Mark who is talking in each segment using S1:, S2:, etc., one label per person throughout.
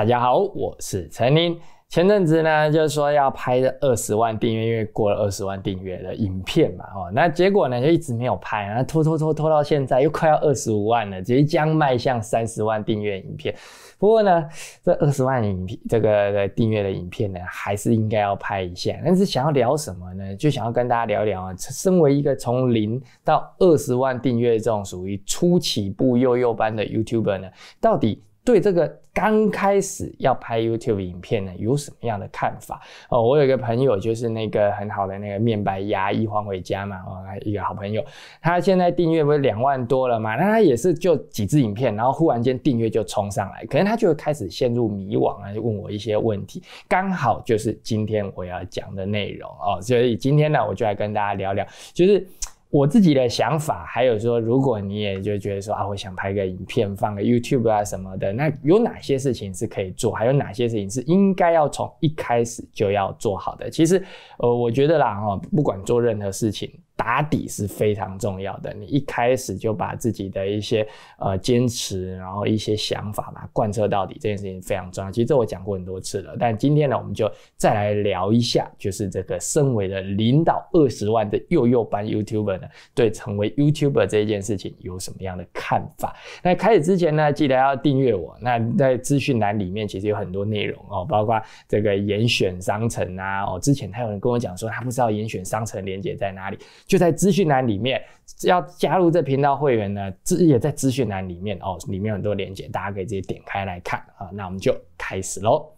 S1: 大家好，我是陈林。前阵子呢，就是说要拍二十万订阅，因为过了二十万订阅的影片嘛，哦，那结果呢就一直没有拍，然后拖拖拖拖到现在又快要二十五万了，即将迈向三十万订阅影片。不过呢，这二十万影片这个订阅的影片呢，还是应该要拍一下。但是想要聊什么呢？就想要跟大家聊聊啊，身为一个从零到二十万订阅这种属于初起步幼幼班的 YouTuber 呢，到底？对这个刚开始要拍 YouTube 影片呢，有什么样的看法？哦，我有一个朋友，就是那个很好的那个面白牙医黄伟嘉嘛，哦，一个好朋友，他现在订阅不是两万多了嘛？那他也是就几支影片，然后忽然间订阅就冲上来，可能他就开始陷入迷惘啊，就问我一些问题，刚好就是今天我要讲的内容哦，所以今天呢，我就来跟大家聊聊，就是。我自己的想法，还有说，如果你也就觉得说啊，我想拍个影片放个 YouTube 啊什么的，那有哪些事情是可以做，还有哪些事情是应该要从一开始就要做好的？其实，呃，我觉得啦，哈，不管做任何事情。打底是非常重要的。你一开始就把自己的一些呃坚持，然后一些想法把它贯彻到底，这件事情非常重要。其实这我讲过很多次了，但今天呢，我们就再来聊一下，就是这个身为的领导二十万的幼幼班 YouTuber 呢，对成为 YouTuber 这一件事情有什么样的看法？那开始之前呢，记得要订阅我。那在资讯栏里面其实有很多内容哦，包括这个严选商城啊。哦，之前他有人跟我讲说，他不知道严选商城连接在哪里。就在资讯栏里面，要加入这频道会员呢，资也在资讯栏里面哦，里面有很多链接，大家可以直接点开来看啊。那我们就开始喽。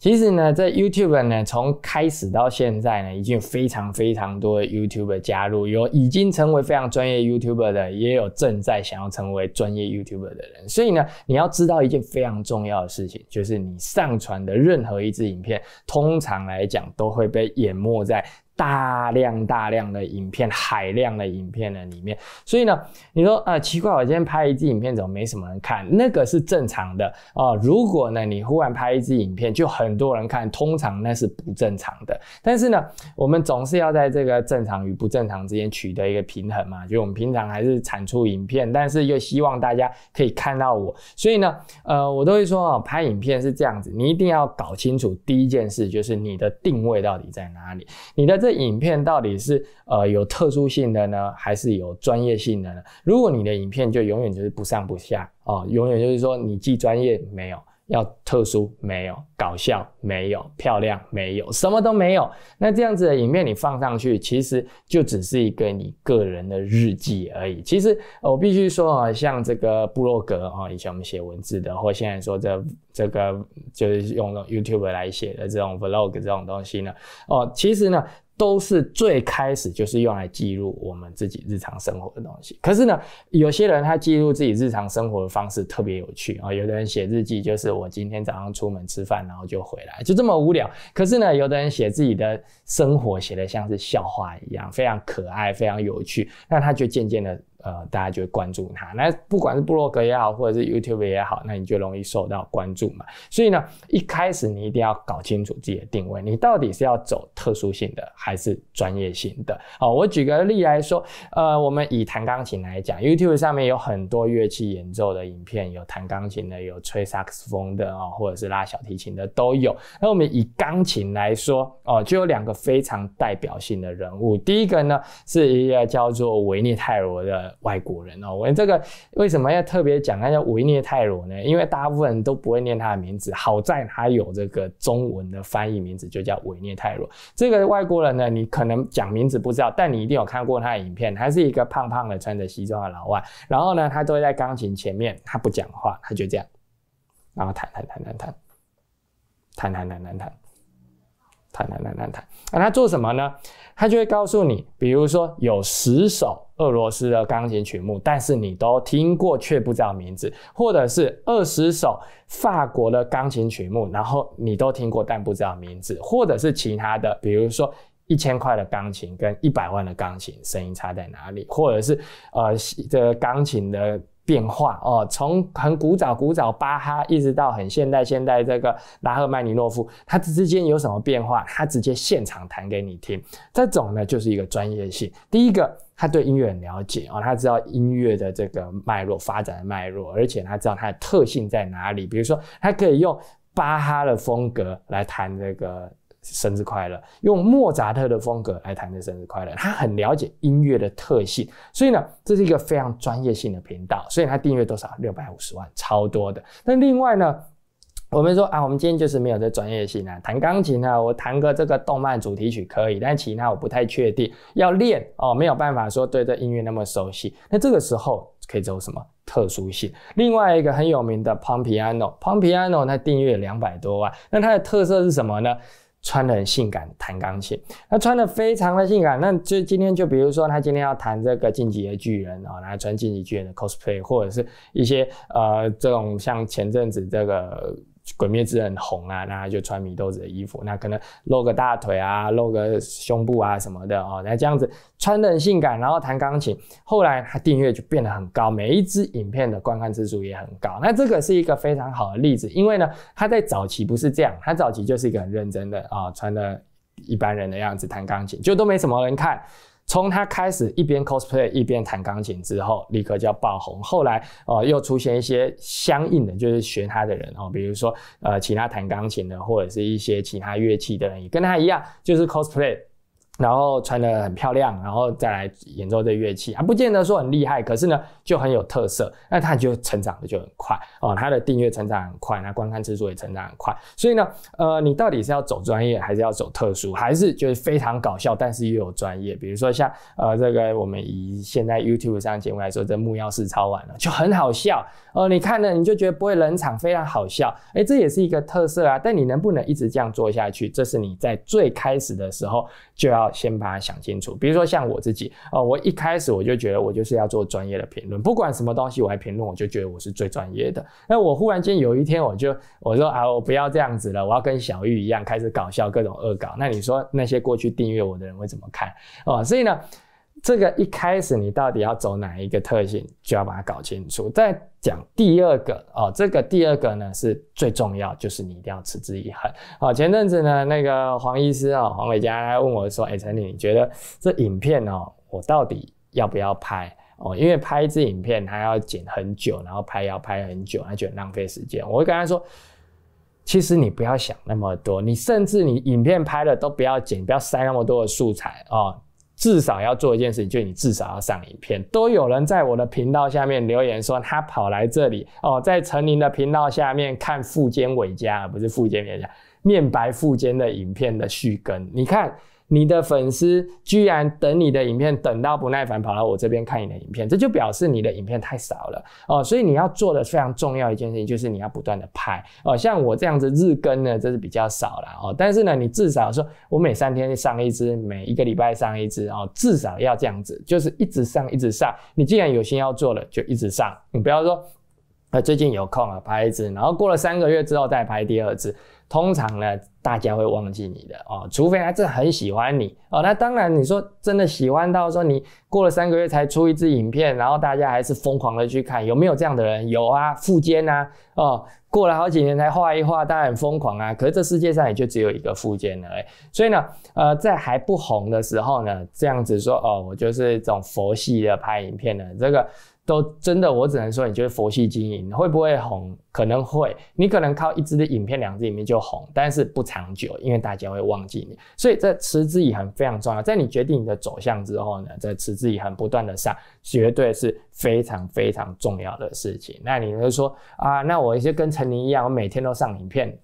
S1: 其实呢，在 YouTube 呢，从开始到现在呢，已经有非常非常多的 YouTuber 加入，有已经成为非常专业 YouTuber 的，也有正在想要成为专业 YouTuber 的人。所以呢，你要知道一件非常重要的事情，就是你上传的任何一支影片，通常来讲都会被淹没在。大量大量的影片，海量的影片的里面，所以呢，你说啊，奇怪，我今天拍一支影片，怎么没什么人看？那个是正常的啊。如果呢，你忽然拍一支影片，就很多人看，通常那是不正常的。但是呢，我们总是要在这个正常与不正常之间取得一个平衡嘛。就我们平常还是产出影片，但是又希望大家可以看到我，所以呢，呃，我都会说啊，拍影片是这样子，你一定要搞清楚第一件事，就是你的定位到底在哪里，你的这。影片到底是呃有特殊性的呢，还是有专业性的呢？如果你的影片就永远就是不上不下哦，永远就是说你既专业没有。要特殊没有，搞笑没有，漂亮没有，什么都没有。那这样子的影片你放上去，其实就只是一个你个人的日记而已。其实我必须说啊，像这个部落格啊，以前我们写文字的，或现在说这这个就是用 YouTube 来写的这种 Vlog 这种东西呢，哦，其实呢。都是最开始就是用来记录我们自己日常生活的东西。可是呢，有些人他记录自己日常生活的方式特别有趣啊。有的人写日记就是我今天早上出门吃饭，然后就回来，就这么无聊。可是呢，有的人写自己的生活，写的像是笑话一样，非常可爱，非常有趣。那他就渐渐的。呃，大家就会关注他。那不管是部落格也好，或者是 YouTube 也好，那你就容易受到关注嘛。所以呢，一开始你一定要搞清楚自己的定位，你到底是要走特殊性的还是专业性的？好，我举个例来说，呃，我们以弹钢琴来讲，YouTube 上面有很多乐器演奏的影片，有弹钢琴的，有吹萨克斯风的哦，或者是拉小提琴的都有。那我们以钢琴来说，哦，就有两个非常代表性的人物。第一个呢，是一个叫做维涅泰罗的。外国人哦，我这个为什么要特别讲他叫维涅泰罗呢？因为大部分人都不会念他的名字，好在他有这个中文的翻译名字，就叫维涅泰罗。这个外国人呢，你可能讲名字不知道，但你一定有看过他的影片，他是一个胖胖的穿着西装的老外。然后呢，他都会在钢琴前面，他不讲话，他就这样，然后弹弹弹弹弹，弹弹弹弹弹。弹弹弹弹弹，那他做什么呢？他就会告诉你，比如说有十首俄罗斯的钢琴曲目，但是你都听过却不知道名字，或者是二十首法国的钢琴曲目，然后你都听过但不知道名字，或者是其他的，比如说一千块的钢琴跟一百万的钢琴声音差在哪里，或者是呃这钢琴的。变化哦，从很古早古早巴哈一直到很现代现代这个拉赫曼尼诺夫，它之间有什么变化？他直接现场弹给你听，这种呢就是一个专业性。第一个。他对音乐很了解哦，他知道音乐的这个脉络发展的脉络，而且他知道它的特性在哪里。比如说，他可以用巴哈的风格来弹这个生日快乐，用莫扎特的风格来弹这生日快乐。他很了解音乐的特性，所以呢，这是一个非常专业性的频道。所以他订阅多少？六百五十万，超多的。那另外呢？我们说啊，我们今天就是没有这专业性啊。弹钢琴呢，我弹个这个动漫主题曲可以，但其他我不太确定。要练哦，没有办法说对这音乐那么熟悉。那这个时候可以走什么特殊性？另外一个很有名的 Pompiano，Pompiano 它订阅两百多万。那它的特色是什么呢？穿的很性感，弹钢琴。他穿的非常的性感。那就今天就比如说他今天要弹这个进击的巨人啊，来穿晋级巨人的 cosplay，或者是一些呃这种像前阵子这个。鬼灭之刃红啊，那他就穿米豆子的衣服，那可能露个大腿啊，露个胸部啊什么的哦，那这样子穿的很性感，然后弹钢琴，后来他订阅就变得很高，每一支影片的观看次数也很高。那这个是一个非常好的例子，因为呢，他在早期不是这样，他早期就是一个很认真的啊，穿的一般人的样子弹钢琴，就都没什么人看。从他开始一边 cosplay 一边弹钢琴之后，立刻就要爆红。后来哦，又出现一些相应的，就是学他的人哦，比如说呃，其他弹钢琴的，或者是一些其他乐器的人，也跟他一样，就是 cosplay。然后穿的很漂亮，然后再来演奏这乐器啊，不见得说很厉害，可是呢就很有特色，那他就成长的就很快哦，他的订阅成长很快，那观看次数也成长很快，所以呢，呃，你到底是要走专业，还是要走特殊，还是就是非常搞笑，但是又有专业？比如说像呃这个我们以现在 YouTube 上节目来说，这木曜四超玩了就很好笑哦，你看了你就觉得不会冷场，非常好笑，哎，这也是一个特色啊。但你能不能一直这样做下去？这是你在最开始的时候就要。先把它想清楚，比如说像我自己哦，我一开始我就觉得我就是要做专业的评论，不管什么东西我来评论，我就觉得我是最专业的。那我忽然间有一天我就我说啊，我不要这样子了，我要跟小玉一样开始搞笑各种恶搞。那你说那些过去订阅我的人会怎么看哦？所以呢？这个一开始你到底要走哪一个特性，就要把它搞清楚。再讲第二个哦，这个第二个呢是最重要，就是你一定要持之以恒。哦，前阵子呢，那个黄医师啊，黄伟佳问我说：“哎，陈理，你觉得这影片哦，我到底要不要拍？哦，因为拍一支影片，它要剪很久，然后拍要拍很久，那就很浪费时间。”我会跟他说：“其实你不要想那么多，你甚至你影片拍了都不要剪，不要塞那么多的素材哦。”至少要做一件事情，就是你至少要上影片。都有人在我的频道下面留言说，他跑来这里哦，在陈林的频道下面看富坚伟家，不是富坚伟家面白富坚的影片的续更。你看。你的粉丝居然等你的影片等到不耐烦，跑到我这边看你的影片，这就表示你的影片太少了哦。所以你要做的非常重要一件事情，就是你要不断的拍哦。像我这样子日更呢，这是比较少了哦。但是呢，你至少说我每三天上一支，每一个礼拜上一支哦，至少要这样子，就是一直上一直上。你既然有心要做了，就一直上。你不要说，呃，最近有空了拍一支，然后过了三个月之后再拍第二支。通常呢，大家会忘记你的哦，除非他真的很喜欢你哦。那当然，你说真的喜欢到说你过了三个月才出一支影片，然后大家还是疯狂的去看，有没有这样的人？有啊，富坚啊，哦，过了好几年才画一画，当然很疯狂啊。可是这世界上也就只有一个富坚了，所以呢，呃，在还不红的时候呢，这样子说哦，我就是这种佛系的拍影片的这个。都真的，我只能说，你就是佛系经营，会不会红？可能会，你可能靠一支的影片、两支影片就红，但是不长久，因为大家会忘记你。所以这持之以恒非常重要。在你决定你的走向之后呢，这持之以恒不断的上，绝对是非常非常重要的事情。那你会说啊，那我一些跟陈宁一样，我每天都上影片。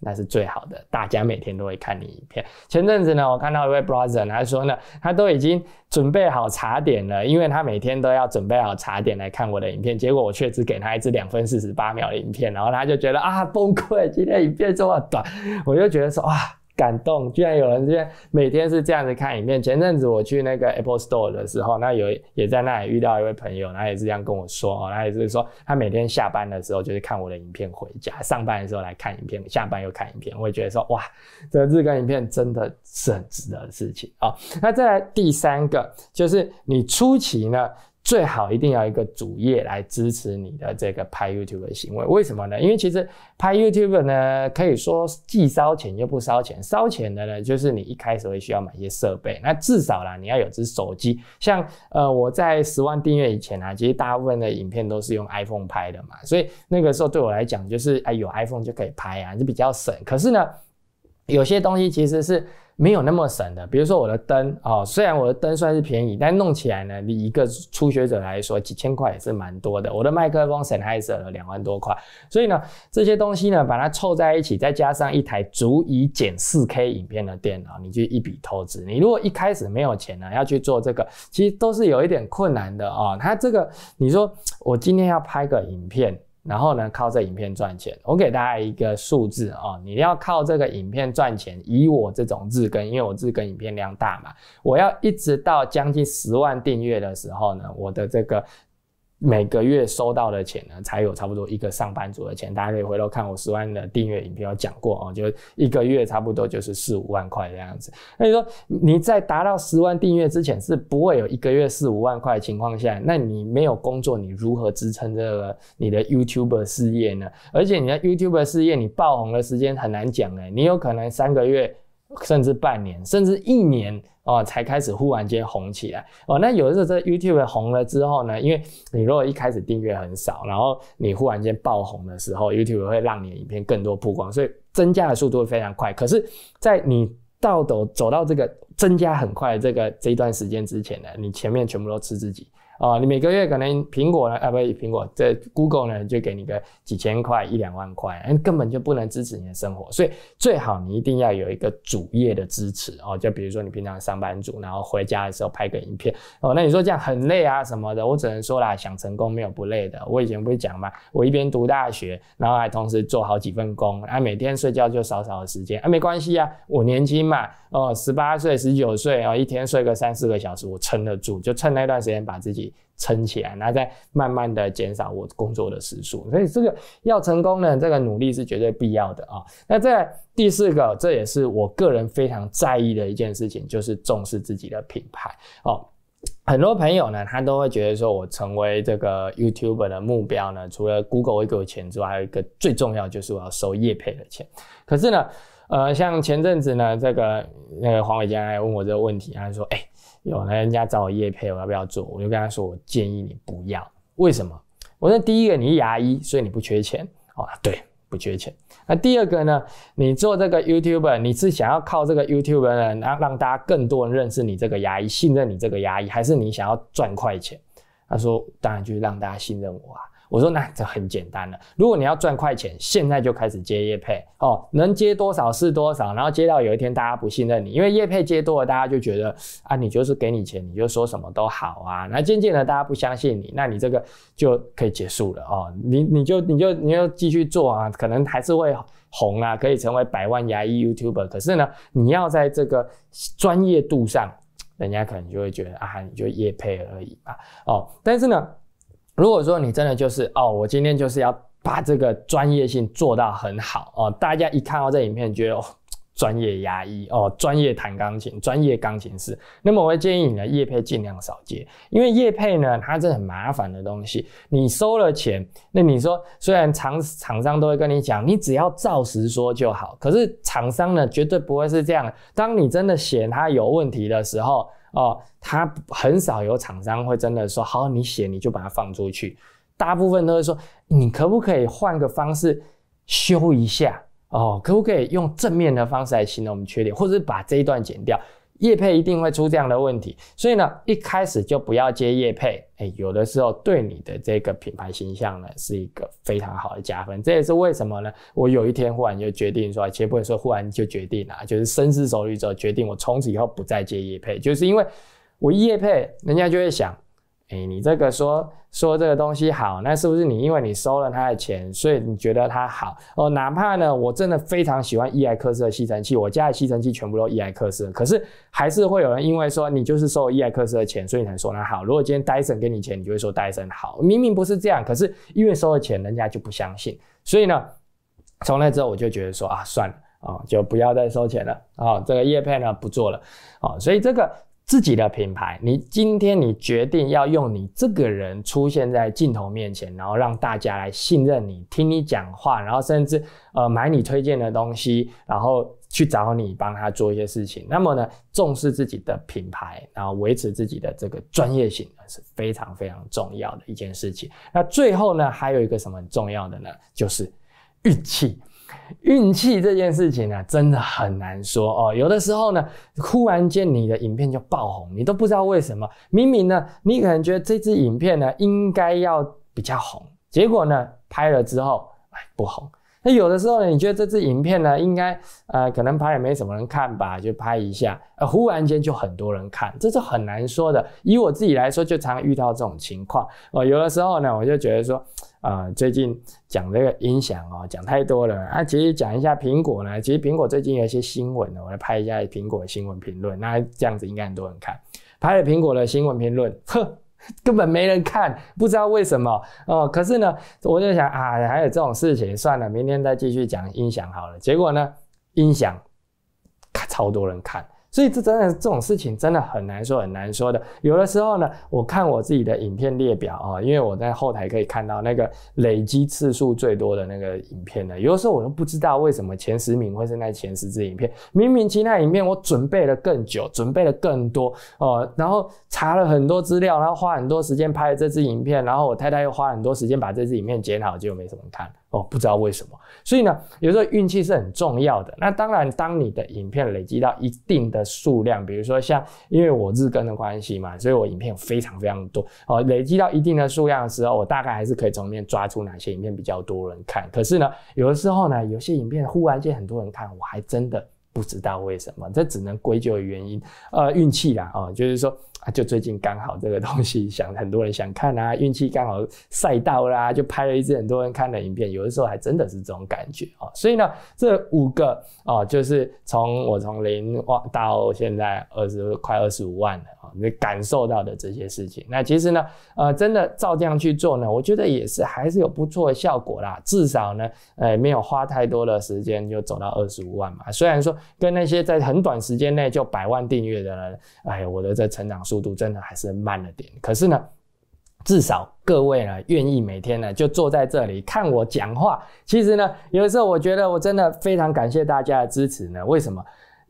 S1: 那是最好的，大家每天都会看你影片。前阵子呢，我看到一位 brother，他说呢，他都已经准备好茶点了，因为他每天都要准备好茶点来看我的影片。结果我却只给他一支两分四十八秒的影片，然后他就觉得啊崩溃，今天影片这么短，我就觉得说哇。感动，居然有人这样每天是这样子看影片。前阵子我去那个 Apple Store 的时候，那有也在那里遇到一位朋友，他也是这样跟我说，他也是说他每天下班的时候就是看我的影片回家，上班的时候来看影片，下班又看影片。我也觉得说，哇，这日更影片真的是很值得的事情啊。那再来第三个，就是你初期呢。最好一定要一个主业来支持你的这个拍 YouTube 的行为。为什么呢？因为其实拍 YouTube 呢，可以说既烧钱又不烧钱。烧钱的呢，就是你一开始会需要买一些设备。那至少啦，你要有只手机。像呃，我在十万订阅以前啊，其实大部分的影片都是用 iPhone 拍的嘛，所以那个时候对我来讲，就是哎有 iPhone 就可以拍啊，就比较省。可是呢，有些东西其实是。没有那么省的，比如说我的灯哦，虽然我的灯算是便宜，但弄起来呢，你一个初学者来说，几千块也是蛮多的。我的麦克风 Sennheiser 了两万多块，所以呢，这些东西呢，把它凑在一起，再加上一台足以剪 4K 影片的电脑，你就一笔投资。你如果一开始没有钱呢，要去做这个，其实都是有一点困难的啊。它这个，你说我今天要拍个影片。然后呢，靠这影片赚钱。我给大家一个数字啊，你要靠这个影片赚钱。以我这种日更，因为我日更影片量大嘛，我要一直到将近十万订阅的时候呢，我的这个。每个月收到的钱呢，才有差不多一个上班族的钱。大家可以回头看我十万的订阅影片，有讲过哦，就一个月差不多就是四五万块这样子。那你说你在达到十万订阅之前是不会有一个月四五万块的情况下，那你没有工作，你如何支撑这个你的 YouTube 事业呢？而且你的 YouTube 事业，你爆红的时间很难讲哎，你有可能三个月。甚至半年，甚至一年哦，才开始忽然间红起来哦。那有的时候这 YouTube 红了之后呢，因为你如果一开始订阅很少，然后你忽然间爆红的时候，YouTube 会让你的影片更多曝光，所以增加的速度会非常快。可是，在你到走走到这个增加很快的这个这一段时间之前呢，你前面全部都吃自己。哦，你每个月可能苹果呢，啊不，苹果这 Google 呢就给你个几千块一两万块，根本就不能支持你的生活，所以最好你一定要有一个主业的支持哦，就比如说你平常上班族，然后回家的时候拍个影片哦，那你说这样很累啊什么的，我只能说啦，想成功没有不累的，我以前不是讲嘛，我一边读大学，然后还同时做好几份工，啊每天睡觉就少少的时间啊，没关系啊，我年轻嘛，哦十八岁十九岁啊，一天睡个三四个小时，我撑得住，就趁那段时间把自己。撑起来，然后再慢慢的减少我工作的时数，所以这个要成功呢，这个努力是绝对必要的啊。那在第四个，这也是我个人非常在意的一件事情，就是重视自己的品牌哦。很多朋友呢，他都会觉得说，我成为这个 YouTube 的目标呢，除了 Google 会给我钱之外，还有一个最重要就是我要收业配的钱。可是呢，呃，像前阵子呢，这个那个黄伟江来问我这个问题，他说，哎。有人家找我叶配，我要不要做？我就跟他说，我建议你不要。为什么？我说第一个，你是牙医，所以你不缺钱哦。对，不缺钱。那第二个呢？你做这个 YouTuber，你是想要靠这个 YouTuber 呢，让让大家更多人认识你这个牙医，信任你这个牙医，还是你想要赚快钱？他说，当然就是让大家信任我啊。我说那这很简单了，如果你要赚快钱，现在就开始接业配。哦，能接多少是多少，然后接到有一天大家不信任你，因为业配接多了，大家就觉得啊，你就是给你钱，你就说什么都好啊，那渐渐的大家不相信你，那你这个就可以结束了哦，你你就你就你就继续做啊，可能还是会红啊，可以成为百万牙医 YouTuber，可是呢，你要在这个专业度上，人家可能就会觉得啊，你就业配而已吧，哦，但是呢。如果说你真的就是哦，我今天就是要把这个专业性做到很好哦，大家一看到这影片，觉得哦，专业牙医哦，专业弹钢琴，专业钢琴师，那么我会建议你的业配尽量少接，因为业配呢，它是很麻烦的东西。你收了钱，那你说虽然厂厂商都会跟你讲，你只要照实说就好，可是厂商呢，绝对不会是这样。当你真的嫌他有问题的时候。哦，他很少有厂商会真的说好，你写你就把它放出去，大部分都是说你可不可以换个方式修一下哦，可不可以用正面的方式来形容我们缺点，或者是把这一段剪掉。叶配一定会出这样的问题，所以呢，一开始就不要接叶配。哎，有的时候对你的这个品牌形象呢，是一个非常好的加分。这也是为什么呢？我有一天忽然就决定说，其实不能说忽然就决定了，就是深思熟虑之后决定，我从此以后不再接叶配，就是因为我叶配，人家就会想。哎，你这个说说这个东西好，那是不是你因为你收了他的钱，所以你觉得他好哦？哪怕呢，我真的非常喜欢伊莱克斯的吸尘器，我家的吸尘器全部都伊莱克斯，可是还是会有人因为说你就是收伊莱克斯的钱，所以才说它好。如果今天戴森给你钱，你就会说戴森好，明明不是这样，可是因为收了钱，人家就不相信。所以呢，从那之后我就觉得说啊，算了啊，就不要再收钱了啊，这个叶片呢不做了啊。所以这个。自己的品牌，你今天你决定要用你这个人出现在镜头面前，然后让大家来信任你，听你讲话，然后甚至呃买你推荐的东西，然后去找你帮他做一些事情。那么呢，重视自己的品牌，然后维持自己的这个专业性呢，是非常非常重要的一件事情。那最后呢，还有一个什么重要的呢？就是运气。运气这件事情呢，真的很难说哦。有的时候呢，忽然间你的影片就爆红，你都不知道为什么。明明呢，你可能觉得这支影片呢应该要比较红，结果呢拍了之后，哎不红。那有的时候呢，你觉得这支影片呢应该呃可能拍也没什么人看吧，就拍一下，呃忽然间就很多人看，这是很难说的。以我自己来说，就常遇到这种情况哦。有的时候呢，我就觉得说。啊，最近讲这个音响哦，讲太多了啊。其实讲一下苹果呢，其实苹果最近有一些新闻呢，我来拍一下苹果的新闻评论。那这样子应该很多人看，拍了苹果的新闻评论，呵，根本没人看，不知道为什么哦。可是呢，我就想啊，还有这种事情，算了，明天再继续讲音响好了。结果呢，音响超多人看。所以这真的这种事情真的很难说很难说的。有的时候呢，我看我自己的影片列表啊，因为我在后台可以看到那个累积次数最多的那个影片呢。有的时候我都不知道为什么前十名会是那前十支影片，明明其他影片我准备了更久，准备了更多哦，然后查了很多资料，然后花很多时间拍了这支影片，然后我太太又花很多时间把这支影片剪好，结果没什么看。哦，不知道为什么，所以呢，有时候运气是很重要的。那当然，当你的影片累积到一定的数量，比如说像因为我日更的关系嘛，所以我影片非常非常多。哦，累积到一定的数量的时候，我大概还是可以从里面抓出哪些影片比较多人看。可是呢，有的时候呢，有些影片忽然间很多人看，我还真的不知道为什么，这只能归咎于原因，呃，运气啦，哦，就是说。啊，就最近刚好这个东西想很多人想看啊，运气刚好赛道啦，就拍了一支很多人看的影片。有的时候还真的是这种感觉啊。所以呢，这五个哦，就是从我从零哇到现在二十快二十五万了啊，你感受到的这些事情。那其实呢，呃，真的照这样去做呢，我觉得也是还是有不错的效果啦。至少呢，呃，没有花太多的时间就走到二十五万嘛。虽然说跟那些在很短时间内就百万订阅的人，哎，我的这成长。速度真的还是慢了点，可是呢，至少各位呢愿意每天呢就坐在这里看我讲话。其实呢，有的时候我觉得我真的非常感谢大家的支持呢。为什么？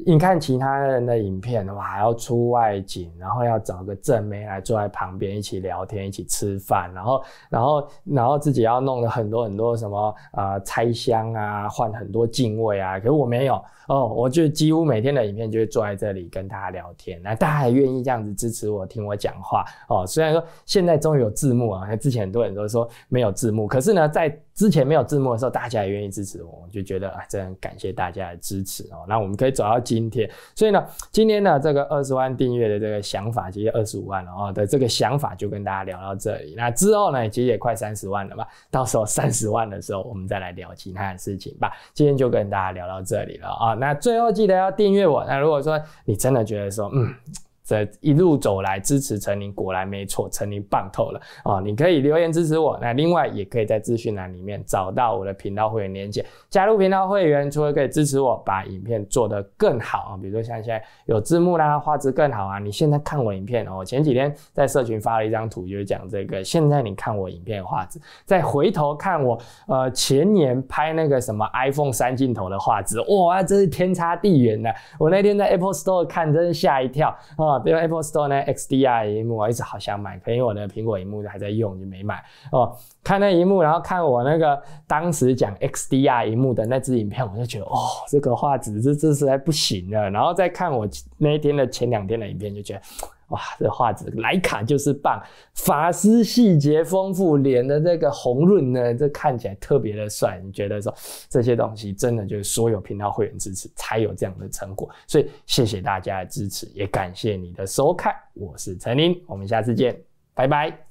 S1: 你看其他人的影片，哇，还要出外景，然后要找个正妹来坐在旁边一起聊天、一起吃饭，然后，然后，然后自己要弄了很多很多什么啊拆箱啊，换很多镜位啊。可是我没有哦，我就几乎每天的影片就会坐在这里跟大家聊天。那大家还愿意这样子支持我、听我讲话哦。虽然说现在终于有字幕啊，之前很多人都说没有字幕，可是呢，在之前没有字幕的时候，大家也愿意支持我，我就觉得啊，真的感谢大家的支持哦。那我们可以走到今天，所以呢，今天呢，这个二十万订阅的这个想法，其实二十五万了哦的这个想法，就跟大家聊到这里。那之后呢，其实也快三十万了吧，到时候三十万的时候，我们再来聊其他的事情吧。今天就跟大家聊到这里了啊。那最后记得要订阅我。那如果说你真的觉得说，嗯。这一路走来支持陈宁，果然没错，陈宁棒透了哦！你可以留言支持我，那另外也可以在资讯栏里面找到我的频道会员链接，加入频道会员，除了可以支持我把影片做得更好啊，比如说像现在有字幕啦，画质更好啊。你现在看我影片哦，前几天在社群发了一张图，就是讲这个。现在你看我影片画质，再回头看我呃前年拍那个什么 iPhone 三镜头的画质，哇，这是天差地远的。我那天在 Apple Store 看，真是吓一跳啊！因为 Apple Store 呢，XDR 荧幕我一直好想买，可因为我的苹果荧幕还在用，就没买哦。看那一幕，然后看我那个当时讲 XDR 荧幕的那支影片，我就觉得哦，这个画质这这实在不行了。然后再看我那一天的前两天的影片，就觉得。哇，这画质莱卡就是棒，发丝细节丰富，脸的这个红润呢，这看起来特别的帅。你觉得说这些东西真的就是所有频道会员支持才有这样的成果，所以谢谢大家的支持，也感谢你的收看，我是陈林，我们下次见，拜拜。